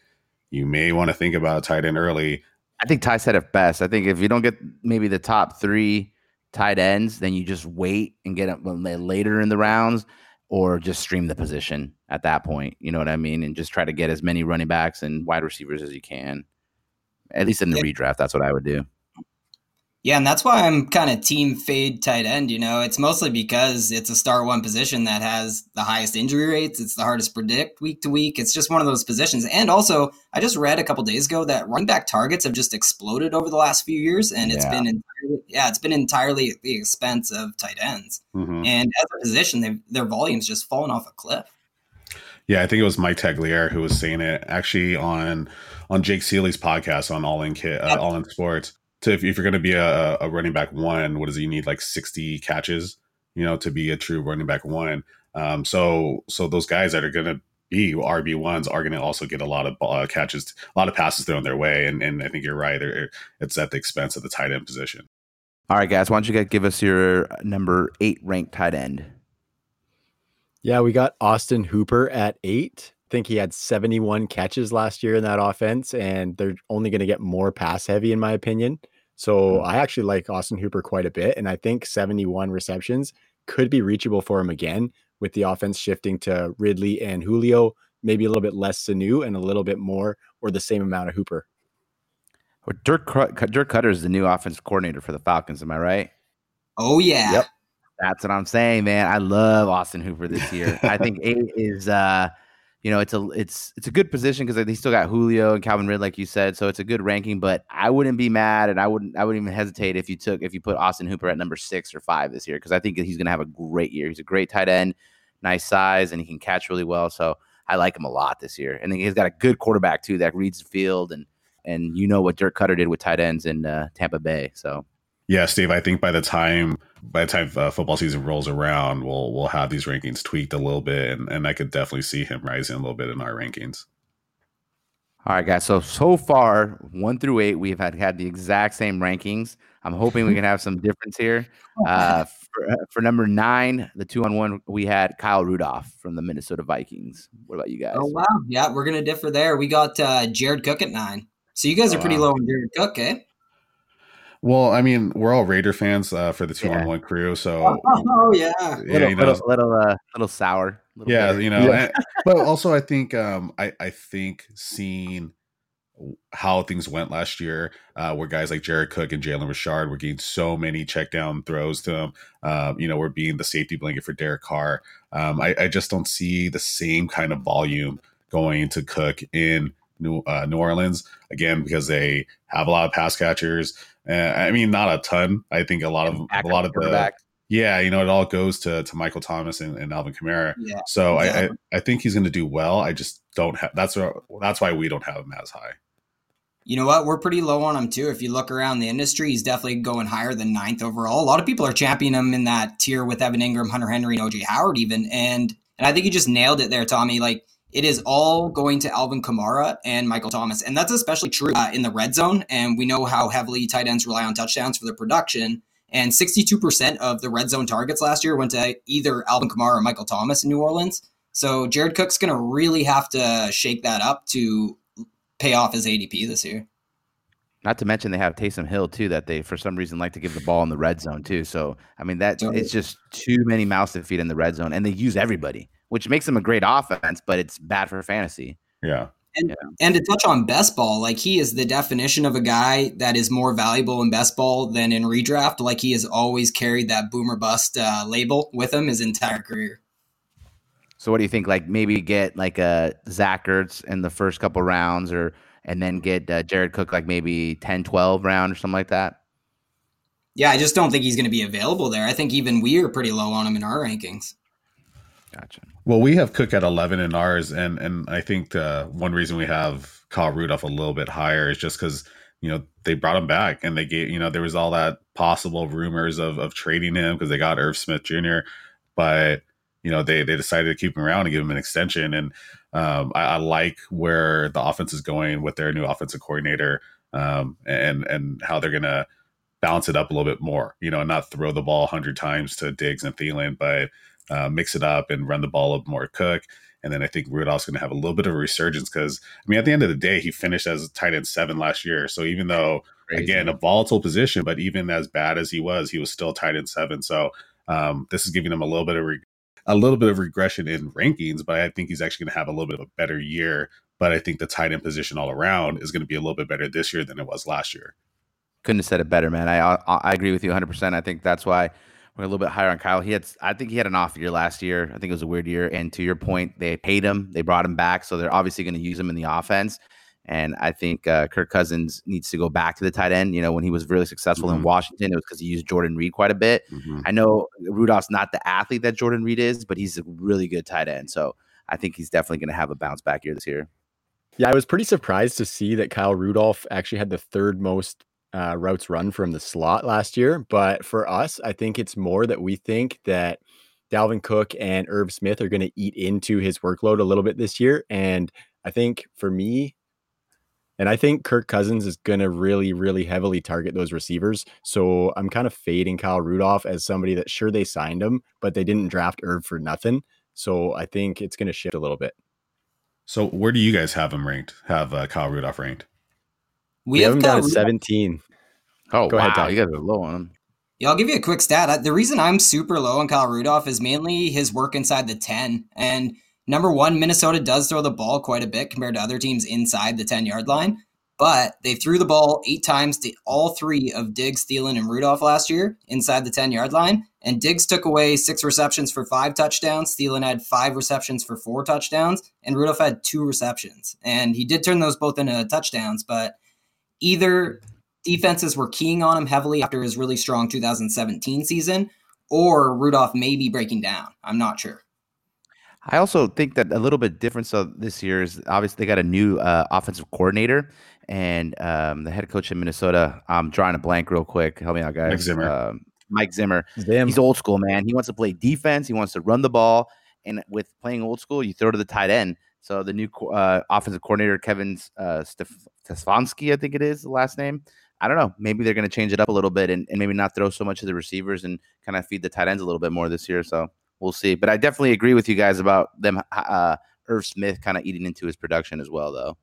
you may want to think about a tight end early I think Ty said it best. I think if you don't get maybe the top three tight ends, then you just wait and get them um, later in the rounds, or just stream the position at that point. You know what I mean? And just try to get as many running backs and wide receivers as you can. At least in the redraft, that's what I would do. Yeah, and that's why I'm kind of team fade tight end. You know, it's mostly because it's a star one position that has the highest injury rates. It's the hardest to predict week to week. It's just one of those positions. And also, I just read a couple days ago that running back targets have just exploded over the last few years, and it's Yeah. been entirely, yeah, it's been entirely at the expense of tight ends. Mhm. And as a position, their volumes just fallen off a cliff. Yeah, I think it was Mike Tagliere who was saying it actually on on Jake Ciely's podcast on All In Kit, uh. All In Sports. So if, if you're going to be a, a running back one, what does he need? Like 60 catches, you know, to be a true running back one. Um, so so those guys that are going to be RB ones are going to also get a lot of uh, catches, a lot of passes thrown their way, and and I think you're right. It's at the expense of the tight end position. All right, guys, why don't you guys give us your number eight ranked tight end? Yeah, we got Austin Hooper at eight. I think he had 71 catches last year in that offense, and they're only going to get more pass heavy, in my opinion. So I actually like Austin Hooper quite a bit, and I think 71 receptions could be reachable for him again with the offense shifting to Ridley and Julio, maybe a little bit less Sanu and a little bit more or the same amount of Hooper. Well, Dirk Cut- Dirk Koetter is the new offensive coordinator for the Falcons. Am I right? Oh, yeah. Yep. That's what I'm saying, man. I love Austin Hooper this year. I think eight is, uh, you know, it's a it's it's a good position because they still got Julio and Calvin Ridley, like you said. So it's a good ranking. But I wouldn't be mad, and I wouldn't I wouldn't even hesitate if you took if you put Austin Hooper at number six or five this year because I think he's going to have a great year. He's a great tight end, nice size, and he can catch really well. So I like him a lot this year. And he's got a good quarterback too that reads the field and and you know what Dirk Koetter did with tight ends in uh, Tampa Bay. So Yeah, Steve. I think by the time by the time uh, football season rolls around, we'll we'll have these rankings tweaked a little bit, and, and I could definitely see him rising a little bit in our rankings. All right, guys. So so far, one through eight, we've had had the exact same rankings. I'm hoping we can have some difference here. Uh, for, uh, for number nine, the two on one, we had Kyle Rudolph from the Minnesota Vikings. What about you guys? Oh, wow. Yeah, we're going to differ there. We got uh, Jared Cook at nine. So you guys are Oh, pretty wow. low on Jared Cook, eh? Well, I mean, we're all Raider fans uh, for the two Yeah. on one crew, so Oh, yeah. yeah, little, you know, little, little, uh, little sour. Little yeah, bitter. you know. and- but also, I think um, I I think seeing how things went last year, uh, where guys like Jared Cook and Jalen Richard were getting so many check down throws to them. Um, you know, we're being the safety blanket for Derek Carr. Um, I, I just don't see the same kind of volume going to Cook in New, uh, New Orleans again because they have a lot of pass catchers. Uh, I mean, not a ton. I think a lot of a lot of the yeah, you know, it all goes to to Michael Thomas and, and Alvin Kamara. Yeah. So I, Exactly. I I think he's going to do well. I just don't have that's that's why we don't have him as high. You know what? We're pretty low on him too. If you look around the industry, he's definitely going higher than ninth overall. A lot of people are championing him in that tier with Evan Engram, Hunter Henry, and OJ Howard, even. And and I think you just nailed it there, Tommy. Like it is all going to Alvin Kamara and Michael Thomas, and that's especially true uh, in the red zone. And we know how heavily tight ends rely on touchdowns for their production. And 62% of the red zone targets last year went to either Alvin Kamara or Michael Thomas in New Orleans. So Jared Cook's going to really have to shake that up to pay off his ADP this year. Not to mention they have Taysom Hill too, that they for some reason like to give the ball in the red zone too. So I mean that Totally. it's just too many mouths to feed in the red zone, and they use everybody, which makes him a great offense, but it's bad for fantasy. Yeah. And to touch on best ball, like he is the definition of a guy that is more valuable in best ball than in redraft. Like he has always carried that boomer bust uh, label with him his entire career. So what do you think? Like maybe get like a Zach Ertz in the first couple rounds, or and then get uh, Jared Cook like maybe 10, 12 round or something like that. Yeah, I just don't think he's going to be available there. I think even we are pretty low on him in our rankings. Gotcha. Well, we have Cook at 11 in ours, and and I think uh, one reason we have Kyle Rudolph a little bit higher is just because you know, they brought him back and they gave, you know, there was all that possible rumors of, of trading him because they got Irv Smith Jr., but, you know, they, they decided to keep him around and give him an extension. And um, I, I, like where the offense is going with their new offensive coordinator um, and, and how they're going to balance it up a little bit more, you know, and not throw the ball 100 times to Diggs and Thielen, but uh, mix it up and run the ball up more Cook. And then I think Rudolph's going to have a little bit of a resurgence because, I mean, at the end of the day, he finished as a tight end seven last year. So even though, Crazy. again, a volatile position, but even as bad as he was, he was still tight end seven. So um, this is giving him a little bit of re- a little bit of regression in rankings, but I think he's actually going to have a little bit of a better year. But I think the tight end position all around is going to be a little bit better this year than it was last year. Couldn't have said it better, man. I I, I agree with you 100. percent I think that's why we're a little bit higher on Kyle. He had, I think he had an off year last year. I think it was a weird year. And to your point, they paid him, they brought him back, so they're obviously going to use him in the offense. And I think uh, Kirk Cousins needs to go back to the tight end. You know, when he was really successful mm-hmm. in Washington, it was because he used Jordan Reed quite a bit. Mm-hmm. I know Rudolph's not the athlete that Jordan Reed is, but he's a really good tight end. So I think he's definitely going to have a bounce back year this year. Yeah, I was pretty surprised to see that Kyle Rudolph actually had the third most uh, routes run from the slot last year. But for us, I think it's more that we think that Dalvin Cook and Irv Smith are going to eat into his workload a little bit this year. And I think for me, and I think Kirk Cousins is going to really, really heavily target those receivers. So I'm kind of fading Kyle Rudolph as somebody that sure they signed him, but they didn't draft Irv for nothing. So I think it's going to shift a little bit. So where do you guys have him ranked? Have uh, Kyle Rudolph ranked? We, we have him down at 17. Oh, Go wow. ahead, Ty. You guys are low on him. Yeah, I'll give you a quick stat. The reason I'm super low on Kyle Rudolph is mainly his work inside the 10. And number one, Minnesota does throw the ball quite a bit compared to other teams inside the 10 yard line. But they threw the ball eight times to all three of Diggs, Thielen, and Rudolph last year inside the 10 yard line. And Diggs took away six receptions for five touchdowns. Thielen had five receptions for four touchdowns. And Rudolph had two receptions. And he did turn those both into touchdowns. But either defenses were keying on him heavily after his really strong 2017 season, or Rudolph may be breaking down. I'm not sure. I also think that a little bit different so this year is obviously they got a new uh, offensive coordinator and um, the head coach in Minnesota. I'm drawing a blank real quick. Help me out, guys. Mike Zimmer. Uh, Mike Zimmer. Zim. He's old school, man. He wants to play defense. He wants to run the ball. And with playing old school, you throw to the tight end. So the new uh, offensive coordinator, Kevin uh, Stefanski, I think it is the last name. I don't know. Maybe they're going to change it up a little bit and, and maybe not throw so much of the receivers and kind of feed the tight ends a little bit more this year. So we'll see. But I definitely agree with you guys about them, uh, Irv Smith kind of eating into his production as well, though.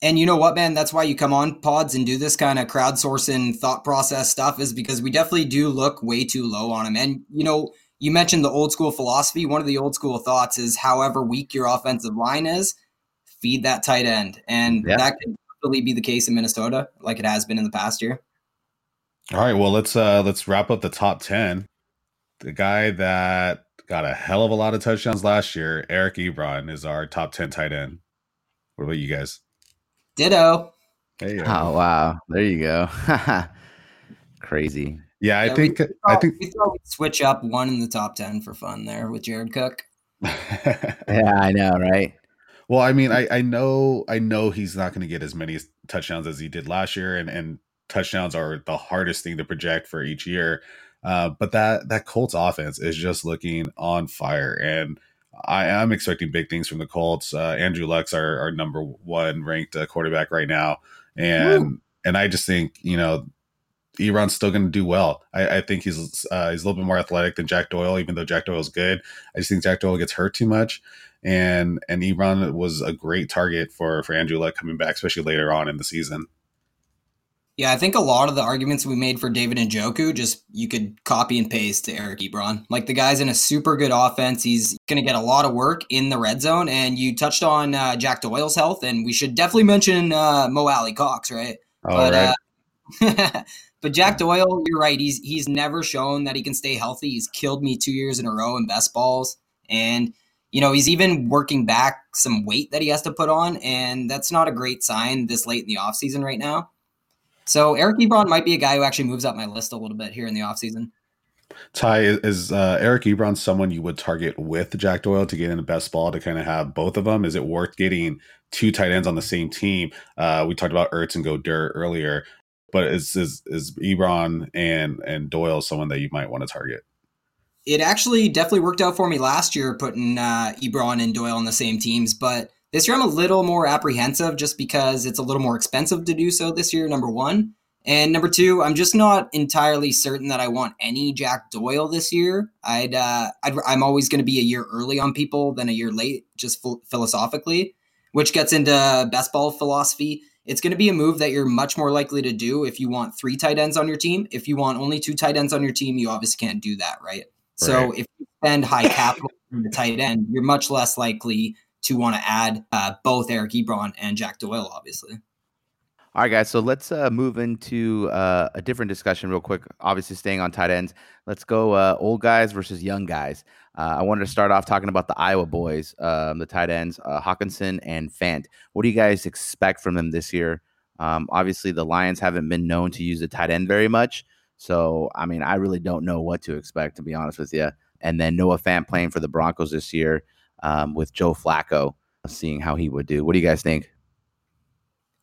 And you know what, man? That's why you come on pods and do this kind of crowdsourcing thought process stuff, is because we definitely do look way too low on him. And, you know, you mentioned the old school philosophy. One of the old school thoughts is however weak your offensive line is, feed that tight end. And yeah. that could definitely be the case in Minnesota, like it has been in the past year. All right, well let's uh let's wrap up the top ten. The guy that got a hell of a lot of touchdowns last year, Eric Ebron, is our top ten tight end. What about you guys? Ditto. Hey, oh wow, there you go. Crazy. Yeah, I yeah, think we, we I think we thought we'd switch up one in the top ten for fun there with Jared Cook. yeah, I know, right? Well, I mean, I, I know I know he's not going to get as many touchdowns as he did last year, and and touchdowns are the hardest thing to project for each year. Uh, but that that Colts offense is just looking on fire, and I am expecting big things from the Colts. Uh, Andrew Luck's our, our number one ranked uh, quarterback right now, and Woo. and I just think you know Ebron's still going to do well. I, I think he's uh, he's a little bit more athletic than Jack Doyle, even though Jack Doyle's good. I just think Jack Doyle gets hurt too much, and and Ebron was a great target for for Andrew Luck coming back, especially later on in the season. Yeah, I think a lot of the arguments we made for David Njoku just you could copy and paste to Eric Ebron. Like the guy's in a super good offense. He's going to get a lot of work in the red zone. And you touched on uh, Jack Doyle's health, and we should definitely mention uh, Mo Alie-Cox, right? All but, right. Uh, but Jack Doyle, you're right. He's he's never shown that he can stay healthy. He's killed me two years in a row in best balls, and you know, he's even working back some weight that he has to put on, and that's not a great sign this late in the offseason right now. So Eric Ebron might be a guy who actually moves up my list a little bit here in the offseason. Ty, is uh, Eric Ebron someone you would target with Jack Doyle to get in the best ball to kind of have both of them? Is it worth getting two tight ends on the same team? Uh, we talked about Ertz and Goedert earlier, but is is is Ebron and and Doyle someone that you might want to target? It actually definitely worked out for me last year putting uh, Ebron and Doyle on the same teams, but this year I'm a little more apprehensive just because it's a little more expensive to do so this year. Number one, and number two, I'm just not entirely certain that I want any Jack Doyle this year. I'd, uh, i am always going to be a year early on people than a year late, just philosophically, which gets into best ball philosophy. It's going to be a move that you're much more likely to do if you want three tight ends on your team. If you want only two tight ends on your team, you obviously can't do that, right? right. So if you spend high capital on the tight end, you're much less likely to want to add uh, both Eric Ebron and Jack Doyle, obviously. All right, guys. So let's uh, move into uh, a different discussion real quick. Obviously, staying on tight ends. Let's go uh, old guys versus young guys. Uh, I wanted to start off talking about the Iowa boys, um, the tight ends, uh, Hockenson and Fant. What do you guys expect from them this year? Um, obviously, the Lions haven't been known to use the tight end very much. So, I mean, I really don't know what to expect, to be honest with you. And then Noah Fant playing for the Broncos this year um, with Joe Flacco, seeing how he would do. What do you guys think?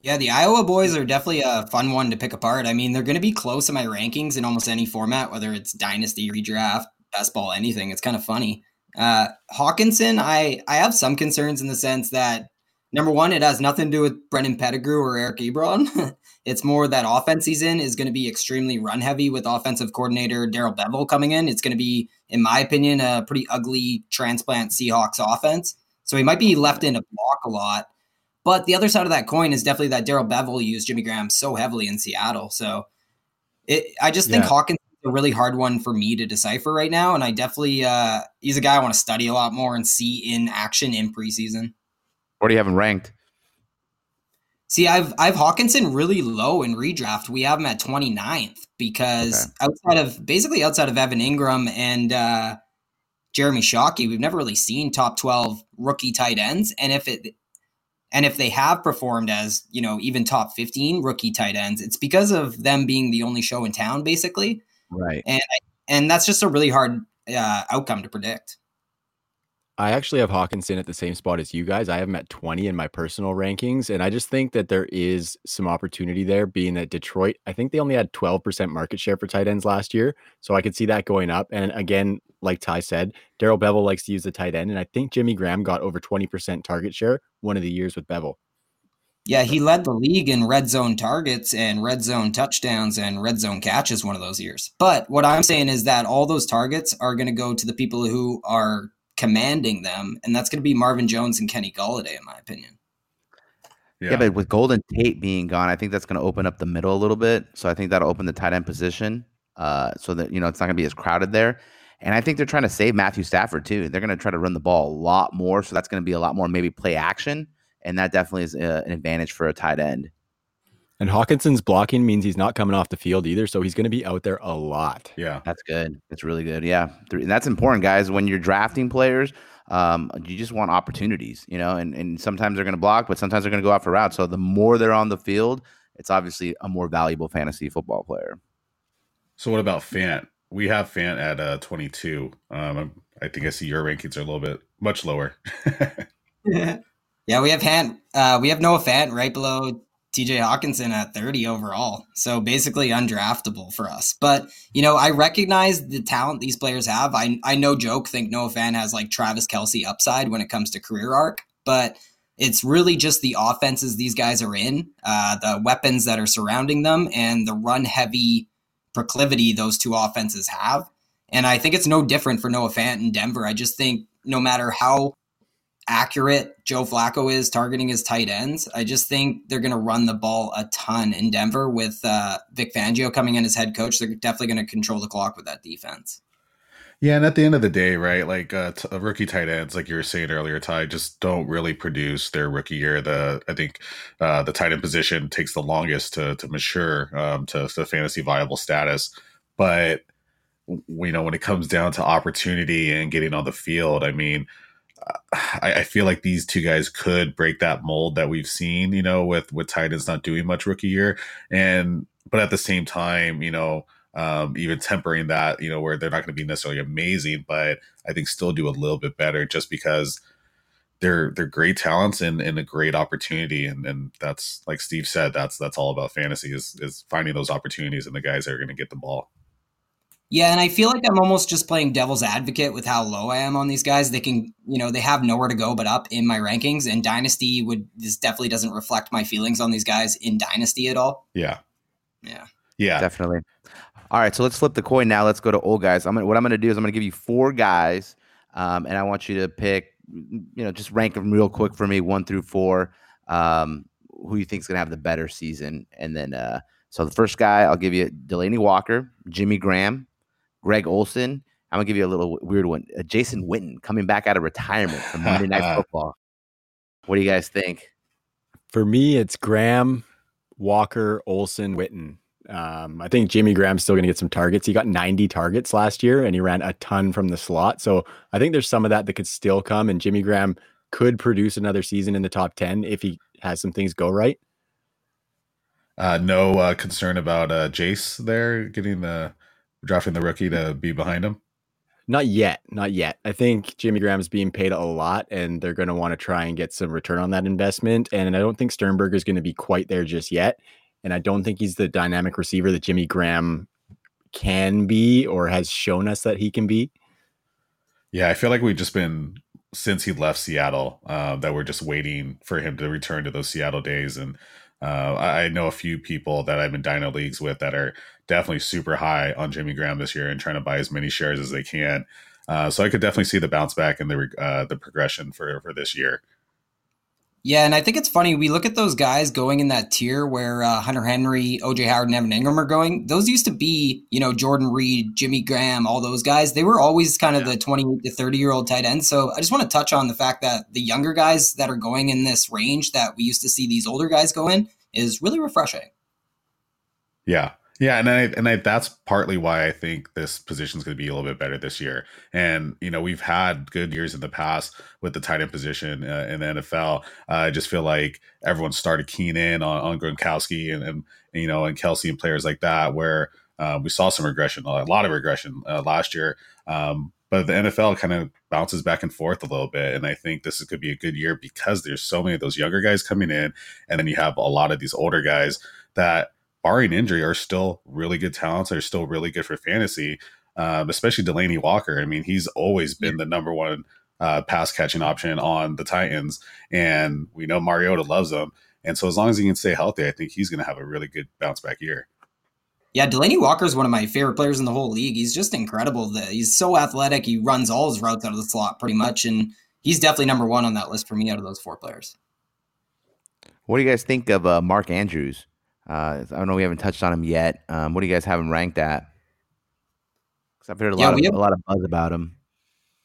Yeah, the Iowa boys are definitely a fun one to pick apart. I mean, they're going to be close in my rankings in almost any format, whether it's dynasty, redraft, best ball, anything. It's kind of funny. Uh, Hockenson, I I have some concerns in the sense that number one, it has nothing to do with Brandon Pettigrew or Eric Ebron. it's more that offense he's in is going to be extremely run heavy with offensive coordinator Darrell Bevell coming in. It's going to be, in my opinion, a pretty ugly transplant Seahawks offense. So he might be left in a block a lot. But the other side of that coin is definitely that Darrell Bevell used Jimmy Graham so heavily in Seattle. So it, I just think yeah. Hawkins is a really hard one for me to decipher right now. And I definitely, uh, he's a guy I want to study a lot more and see in action in preseason. What do you have him ranked? See, I've I've Hockenson really low in redraft. We have him at 29th because okay. outside of basically outside of Evan Engram and uh, Jeremy Shockey, we've never really seen top 12 rookie tight ends. And if it and if they have performed as, you know, even top 15 rookie tight ends, it's because of them being the only show in town, basically. Right. And and that's just a really hard uh, outcome to predict. I actually have Hockenson at the same spot as you guys. I have him at 20 in my personal rankings. And I just think that there is some opportunity there, being that Detroit, I think they only had 12% market share for tight ends last year. So I could see that going up. And again, like Ty said, Darrell Bevell likes to use the tight end. And I think Jimmy Graham got over 20% target share one of the years with Bevell. Yeah, he led the league in red zone targets and red zone touchdowns and red zone catches one of those years. But what I'm saying is that all those targets are going to go to the people who are commanding them, and that's going to be Marvin Jones and Kenny Golladay, in my opinion. Yeah. yeah. but with Golden Tate being gone, I think that's going to open up the middle a little bit. So I think that'll open the tight end position, uh, so that you know it's not going to be as crowded there. And I think they're trying to save Matthew Stafford too. They're going to try to run the ball a lot more, so that's going to be a lot more maybe play action, and that definitely is a, uh, an advantage for a tight end. And Hockenson's blocking means he's not coming off the field either, so he's going to be out there a lot. Yeah, that's good. That's really good. Yeah, and that's important, guys. When you're drafting players, um, you just want opportunities, you know. And and sometimes they're going to block, but sometimes they're going to go out for routes. So the more they're on the field, it's obviously a more valuable fantasy football player. So what about Fant? We have Fant at uh, 22. Um, I think I see your rankings are a little bit much lower. yeah. yeah, we have Fant. Uh, we have Noah Fant right below TJ Hockenson at 30 overall. So basically undraftable for us. But, you know, I recognize the talent these players have. I, I no joke think Noah Fant has like Travis Kelce upside when it comes to career arc, but it's really just the offenses these guys are in, uh, the weapons that are surrounding them, and the run heavy proclivity those two offenses have. And I think it's no different for Noah Fant in Denver. I just think no matter how accurate Joe Flacco is targeting his tight ends. I just think they're going to run the ball a ton in Denver with uh, Vic Fangio coming in as head coach. They're definitely going to control the clock with that defense. Yeah, and at the end of the day, right, like uh, t- rookie tight ends, like you were saying earlier, Ty, just don't really produce their rookie year. The I think uh, the tight end position takes the longest to to mature um, to, to fantasy viable status, but you know when it comes down to opportunity and getting on the field, I mean, I, I, feel like these two guys could break that mold that we've seen, you know, with with Titans not doing much rookie year, and but at the same time, you know, um, even tempering that, you know, where they're not going to be necessarily amazing, but I think still do a little bit better just because they're they're great talents and, and a great opportunity. And and that's like Steve said, that's that's all about fantasy is is finding those opportunities and the guys that are going to get the ball. Yeah, and I feel like I'm almost just playing devil's advocate with how low I am on these guys. They can, you know, they have nowhere to go but up in my rankings. And Dynasty would this definitely doesn't reflect my feelings on these guys in Dynasty at all. Yeah. Yeah. Yeah. Definitely. All right, so let's flip the coin now. Let's go to old guys. I'm gonna, what I'm going to do is I'm going to give you four guys, um, and I want you to pick, you know, just rank them real quick for me, one through four. Um, who you think is going to have the better season? And then, uh, so the first guy, I'll give you Delanie Walker, Jimmy Graham, Greg Olsen. I'm gonna give you a little weird one. Uh, Jason Witten coming back out of retirement from Monday Night Football. What do you guys think? For me, it's Graham, Walker, Olson, Witten. Um, I think Jimmy Graham's still going to get some targets. He got 90 targets last year and he ran a ton from the slot. So I think there's some of that that could still come. And Jimmy Graham could produce another season in the top 10 if he has some things go right. Uh, no uh, concern about uh, Jace there getting the drafting the rookie to be behind him. Not yet, not yet. I think Jimmy Graham's being paid a lot, and they're going to want to try and get some return on that investment. And I don't think Sternberger is going to be quite there just yet. And I don't think he's the dynamic receiver that Jimmy Graham can be or has shown us that he can be. Yeah, I feel like we've just been since he left Seattle uh, that we're just waiting for him to return to those Seattle days. And uh, I know a few people that I'm in Dino leagues with that are definitely super high on Jimmy Graham this year and trying to buy as many shares as they can. Uh, so I could definitely see the bounce back and the uh, the progression for for this year. Yeah, and I think it's funny. We look at those guys going in that tier where uh, Hunter Henry, OJ Howard, and Evan Engram are going. Those used to be, you know, Jordan Reed, Jimmy Graham, all those guys. They were always kind of yeah. the 28 to 30 year old tight ends. So I just want to touch on the fact that the younger guys that are going in this range that we used to see these older guys go in is really refreshing. Yeah. Yeah, and I and I, that's partly why I think this position is going to be a little bit better this year. And you know, we've had good years in the past with the tight end position uh, in the NFL. Uh, I just feel like everyone started keying in on, on Gronkowski and, and you know and Kelce and players like that, where uh, we saw some regression, a lot of regression uh, last year. Um, but the NFL kind of bounces back and forth a little bit, and I think this could be a good year because there's so many of those younger guys coming in, and then you have a lot of these older guys that barring injury, are still really good talents. They're still really good for fantasy, um, especially Delanie Walker. I mean, he's always been the number one uh, pass catching option on the Titans, and we know Mariota loves him. And so, as long as he can stay healthy, I think he's going to have a really good bounce back year. Yeah, Delanie Walker is one of my favorite players in the whole league. He's just incredible. He's so athletic. He runs all his routes out of the slot pretty much, and he's definitely number one on that list for me out of those four players. What do you guys think of uh, Mark Andrews? Uh, I don't know. We haven't touched on him yet. Um, what do you guys have him ranked at? Because I've heard a yeah, lot of have, a lot of buzz about him.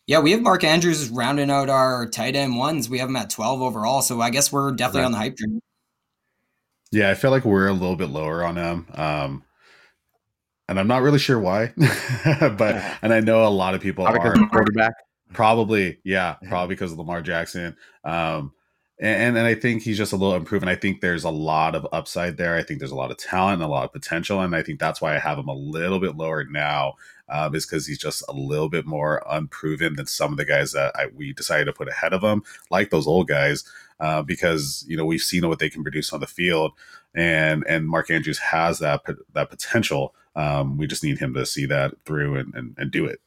Yeah, we have Mark Andrews rounding out our tight end ones. We have him at twelve overall, so I guess we're definitely right. on the hype train. Yeah, I feel like we're a little bit lower on him. Um, and I'm not really sure why, but and I know a lot of people probably are quarterback. Probably, yeah, probably because of Lamar Jackson. Um, and and I think he's just a little improved. And I think there's a lot of upside there. I think there's a lot of talent and a lot of potential, and I think that's why I have him a little bit lower now, um, is because he's just a little bit more unproven than some of the guys that I, we decided to put ahead of him, like those old guys, uh, because you know we've seen what they can produce on the field, and and Mark Andrews has that that potential. Um, we just need him to see that through and, and, and do it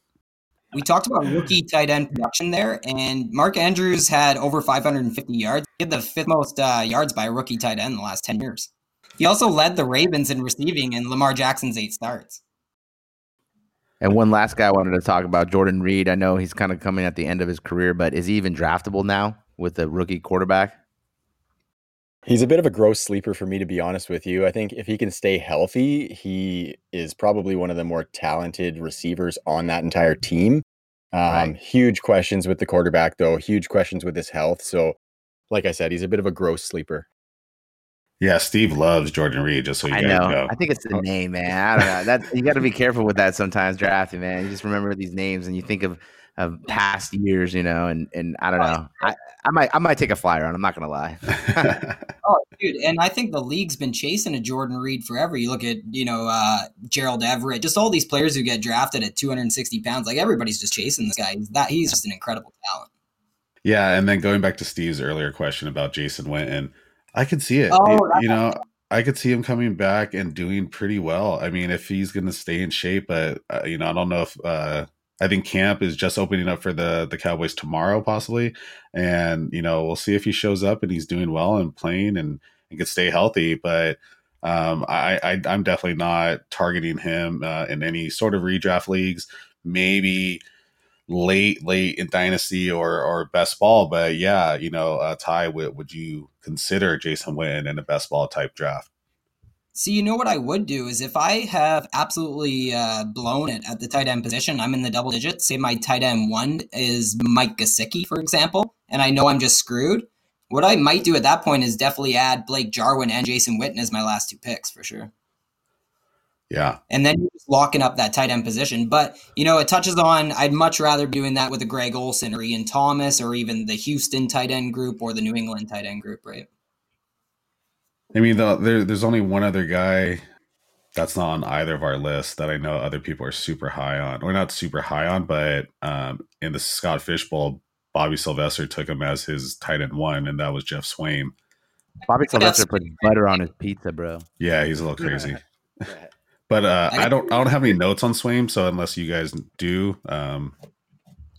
we talked about rookie tight end production there, and Mark Andrews had over 550 yards. He had the fifth most uh, yards by a rookie tight end in the last 10 years. He also led the Ravens in receiving in Lamar Jackson's eight starts. And one last guy I wanted to talk about, Jordan Reed. I know he's kind of coming at the end of his career, but is he even draftable now with a rookie quarterback? He's a bit of a gross sleeper for me, to be honest with you. I think if he can stay healthy, he is probably one of the more talented receivers on that entire team. Um, right. Huge questions with the quarterback, though. Huge questions with his health. So, like I said, he's a bit of a gross sleeper. Yeah, Steve loves Jordan Reed. Just so you I guys know. know. I think it's the name, man. I don't know. That you got to be careful with that sometimes drafting, man. You just remember these names and you think of of past years, you know, and and I don't know. I, I might I might take a flyer on. I'm not gonna lie. Oh, dude, and I think the league's been chasing a Jordan Reed forever. You look at, you know, uh, Gerald Everett, just all these players who get drafted at 260 pounds. Like everybody's just chasing this guy. He's that he's just an incredible talent. yeah, and then going back to Steve's earlier question about Jason Witten, I could see it. Oh, you, you know, I could see him coming back and doing pretty well. I mean, if he's going to stay in shape, but uh, you know, I don't know if uh, I think camp is just opening up for the the Cowboys tomorrow, possibly, and you know, we'll see if he shows up and he's doing well and playing and and can stay healthy. But um, I, I I'm definitely not targeting him uh, in any sort of redraft leagues. Maybe late late in dynasty or or best ball but yeah you know uh ty would, would you consider jason witten in a best ball type draft See, you know what I would do is if I have absolutely uh, blown it at the tight end position, I'm in the double digits. Say my tight end one is Mike Gesicki, for example, and I know I'm just screwed. What I might do at that point is definitely add Blake Jarwin and Jason Witten as my last two picks for sure. yeah and then you're just locking up that tight end position. But you know, it touches on. I'd much rather be doing that with a Greg Olsen or Ian Thomas or even the Houston tight end group or the New England tight end group, right? I mean the, there, there's only one other guy that's not on either of our lists that i know other people are super high on or not super high on but um in the scott fishbowl bobby sylvester took him as his tight end one and that was Geoff Swaim Bobby Sylvester put butter on his pizza, bro. yeah he's a little crazy but uh i don't i don't have any notes on swain so unless you guys do um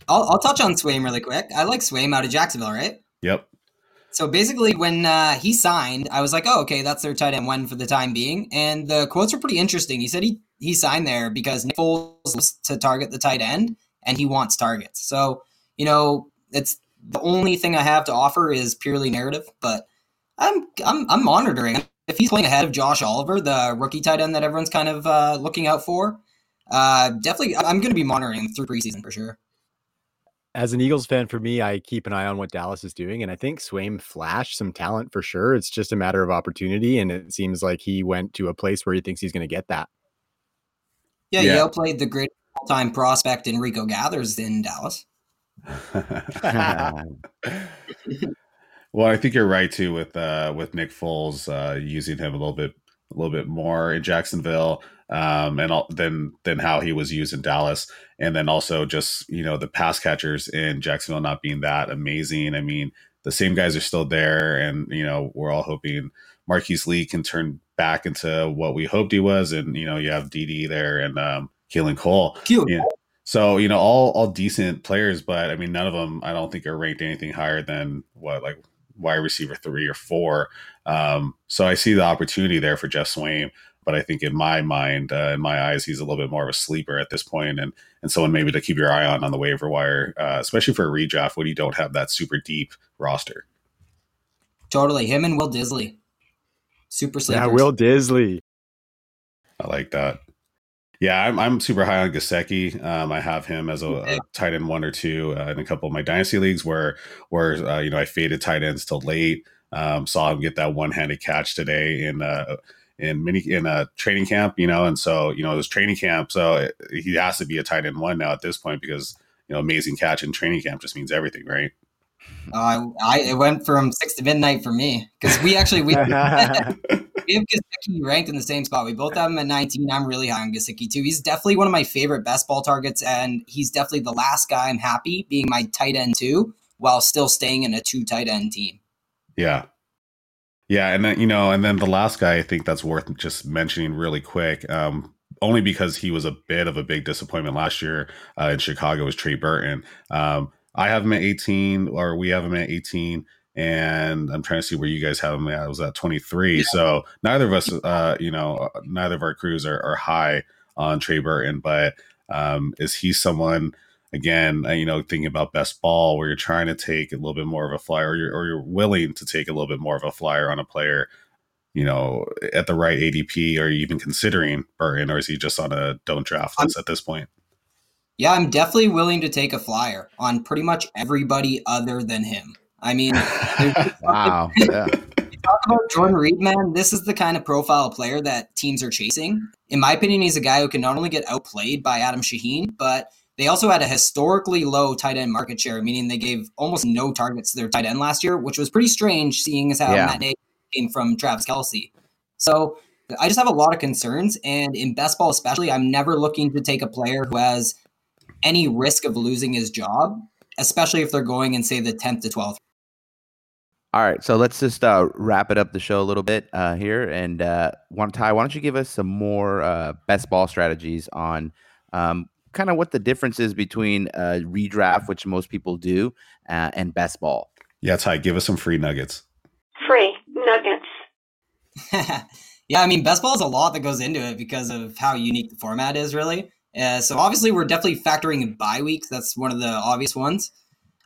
I'll, I'll touch on Swaim really quick. I like Swaim out of Jacksonville, right? yep So basically, when uh, he signed, I was like, "Oh, okay, that's their tight end one for the time being." And the quotes were pretty interesting. He said he he signed there because Nick Foles to target the tight end, and he wants targets. So you know, it's the only thing I have to offer is purely narrative. But I'm I'm I'm monitoring if he's playing ahead of Josh Oliver, the rookie tight end that everyone's kind of uh, looking out for. Uh, definitely, I'm going to be monitoring through preseason for sure. As an Eagles fan, for me, I keep an eye on what Dallas is doing, and I think Swaim flashed some talent for sure. It's just a matter of opportunity, and it seems like he went to a place where he thinks he's going to get that. Yeah, Yeah. he outplayed the great all-time prospect Enrico Gathers in Dallas. well, I think you're right too with uh, with Nick Foles uh, using him a little bit a little bit more in Jacksonville, um, and all, then than how he was used in Dallas, and then also just you know the pass catchers in Jacksonville not being that amazing. I mean, the same guys are still there, and you know we're all hoping Marquise Lee can turn back into what we hoped he was, and you know you have DD there and um, Keelan Cole. Yeah. So you know, all all decent players, but I mean, none of them I don't think are ranked anything higher than what like wide receiver three or four. Um, so I see the opportunity there for Geoff Swaim, but I think in my mind, uh, in my eyes, he's a little bit more of a sleeper at this point, and and someone maybe to keep your eye on on the waiver wire, uh, especially for a redraft when you don't have that super deep roster. Totally. Him and Will Dissly. Super sleepers. Yeah, Will Dissly. I like that. Yeah, I'm, I'm super high on Gesicki. Um, I have him as a, a tight end one or two uh, in a couple of my dynasty leagues where where uh, you know I faded tight ends till late. Um, saw him get that one handed catch today in uh, in mini in a training camp, you know, and so you know it was training camp, so it, he has to be a tight end one now at this point because you know amazing catch in training camp just means everything, right? Uh, I it went from six to midnight for me because we actually we, we have Gesicki ranked in the same spot. We both have him at 19. I'm really high on Gesicki too. He's definitely one of my favorite best ball targets, and he's definitely the last guy I'm happy being my tight end too, while still staying in a two tight end team. Yeah. Yeah, and then you know, and then the last guy I think that's worth just mentioning really quick, um, only because he was a bit of a big disappointment last year uh, in Chicago was Trey Burton. Um, I have him at 18, or we have him at 18, and I'm trying to see where you guys have him at. I was at 23, so neither of us, uh, you know, neither of our crews are, are high on Trey Burton, but um, is he someone? Again, uh, you know, thinking about best ball where you're trying to take a little bit more of a flyer or you're, or you're willing to take a little bit more of a flyer on a player, you know, at the right ADP, are you even considering Burton or is he just on a don't draft list at this point? Yeah, I'm definitely willing to take a flyer on pretty much everybody other than him. I mean, wow. Yeah. talk about Jordan Reed, man, this is the kind of profile player that teams are chasing. In my opinion, he's a guy who can not only get outplayed by Adam Shaheen, but they also had a historically low tight end market share, meaning they gave almost no targets to their tight end last year, which was pretty strange, seeing as how yeah. Matt Nagy came from Travis Kelce. So I just have a lot of concerns, and in best ball especially, I'm never looking to take a player who has any risk of losing his job, especially if they're going in say the 10th to 12th all right, so let's just uh, wrap it up the show a little bit uh, here, and uh, Ty, why don't you give us some more uh, best ball strategies on um, kind of what the difference is between uh, redraft, which most people do, uh, and best ball? Yeah, Ty, give us some free nuggets. Free nuggets. yeah, I mean, best ball is a lot that goes into it because of how unique the format is, really. so obviously, we're definitely factoring in bye weeks. That's one of the obvious ones.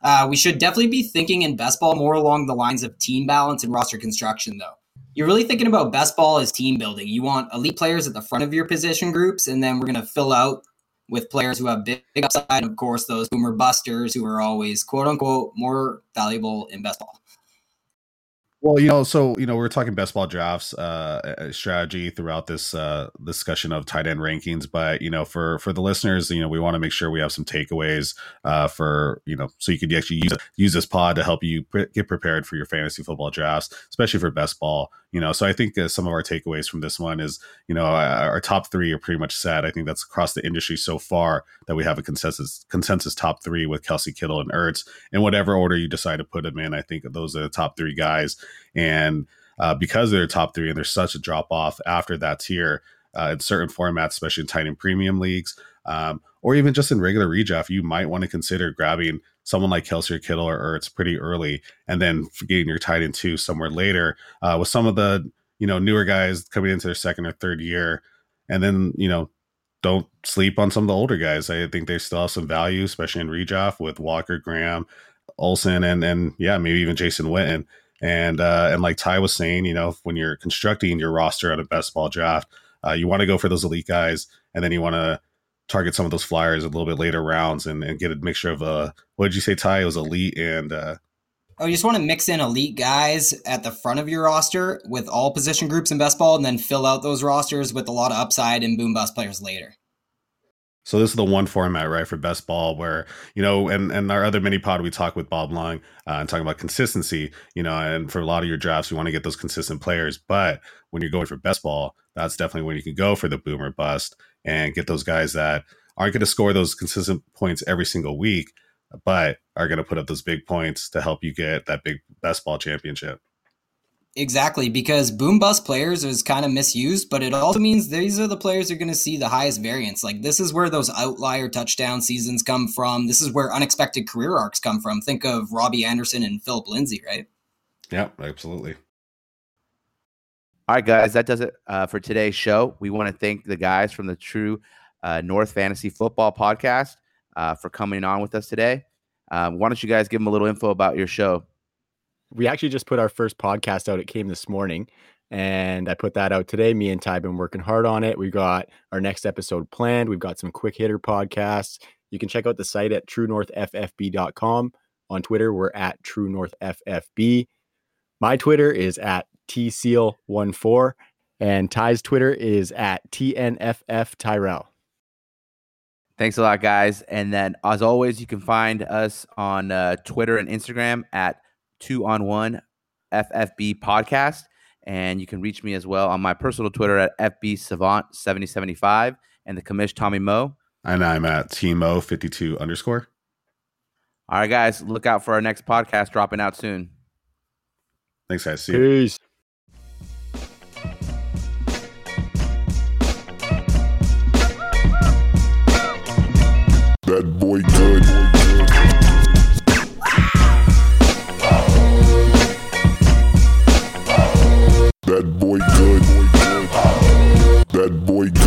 Uh, we should definitely be thinking in best ball more along the lines of team balance and roster construction, though. You're really thinking about best ball as team building. You want elite players at the front of your position groups, and then we're going to fill out with players who have big, upside. And of course, those boomer busters who are always quote unquote more valuable in best ball. Well, you know, so you know, we are talking best ball drafts uh, strategy throughout this uh, discussion of tight end rankings, but you know, for for the listeners, you know, we want to make sure we have some takeaways uh, for you know, so you could actually use use this pod to help you pre- get prepared for your fantasy football drafts, especially for best ball. You know, so I think uh, some of our takeaways from this one is, you know, our top three are pretty much set. I think that's across the industry so far that we have a consensus consensus top three with Kelce Kittle and Ertz in whatever order you decide to put them in. I think those are the top three guys, and uh, because they're top three and there's such a drop off after that tier uh, in certain formats, especially in tight end premium leagues, um, or even just in regular redraft, you might want to consider grabbing someone like Kelce or Kittle or Ertz pretty early, and then getting your tight end two somewhere later. Uh, with some of the you know newer guys coming into their second or third year, and then you know don't sleep on some of the older guys. I think they still have some value, especially in redraft with Walker, Graham, Olsen, and and yeah, maybe even Jason Witten. And uh, and like Ty was saying, you know, when you're constructing your roster on a best ball draft, uh, you want to go for those elite guys, and then you want to target some of those flyers a little bit later rounds and, and get a mixture of uh what did you say ty it was elite and uh Oh, you just want to mix in elite guys at the front of your roster with all position groups in best ball and then fill out those rosters with a lot of upside and boom bust players later. So this is the one format, right, for best ball where, you know, and, and our other mini pod, we talk with Bob Long uh, and talking about consistency, you know, and for a lot of your drafts, you want to get those consistent players. But when you're going for best ball, that's definitely when you can go for the boomer bust and get those guys that aren't going to score those consistent points every single week, but are going to put up those big points to help you get that big best ball championship. Exactly, because boom bust players is kind of misused, but it also means these are the players who are going to see the highest variance. Like this is where those outlier touchdown seasons come from. This is where unexpected career arcs come from. Think of Robbie Anderson and Phillip Lindsay, right? Yeah, absolutely. All right, guys, that does it uh, for today's show. We want to thank the guys from the True uh, North Fantasy Football Podcast uh, for coming on with us today. Um, why don't you guys give them a little info about your show? We actually just put our first podcast out. It came this morning, and I put that out today. Me and Ty been working hard on it. We got our next episode planned. We've got some quick hitter podcasts. You can check out the site at truenorthffb.com. On Twitter, we're at truenorthffb. My Twitter is at tseal14, and Ty's Twitter is at TNFF Tyrell. Thanks a lot, guys. And then, as always, you can find us on uh, Twitter and Instagram at two on one FFB podcast. And you can reach me as well on my personal Twitter at FB Savant 7075 and the commish Tommy Mo. And I'm at Tmo52 underscore. All right, guys, look out for our next podcast dropping out soon. Thanks, guys. See Peace. You. That boy that boy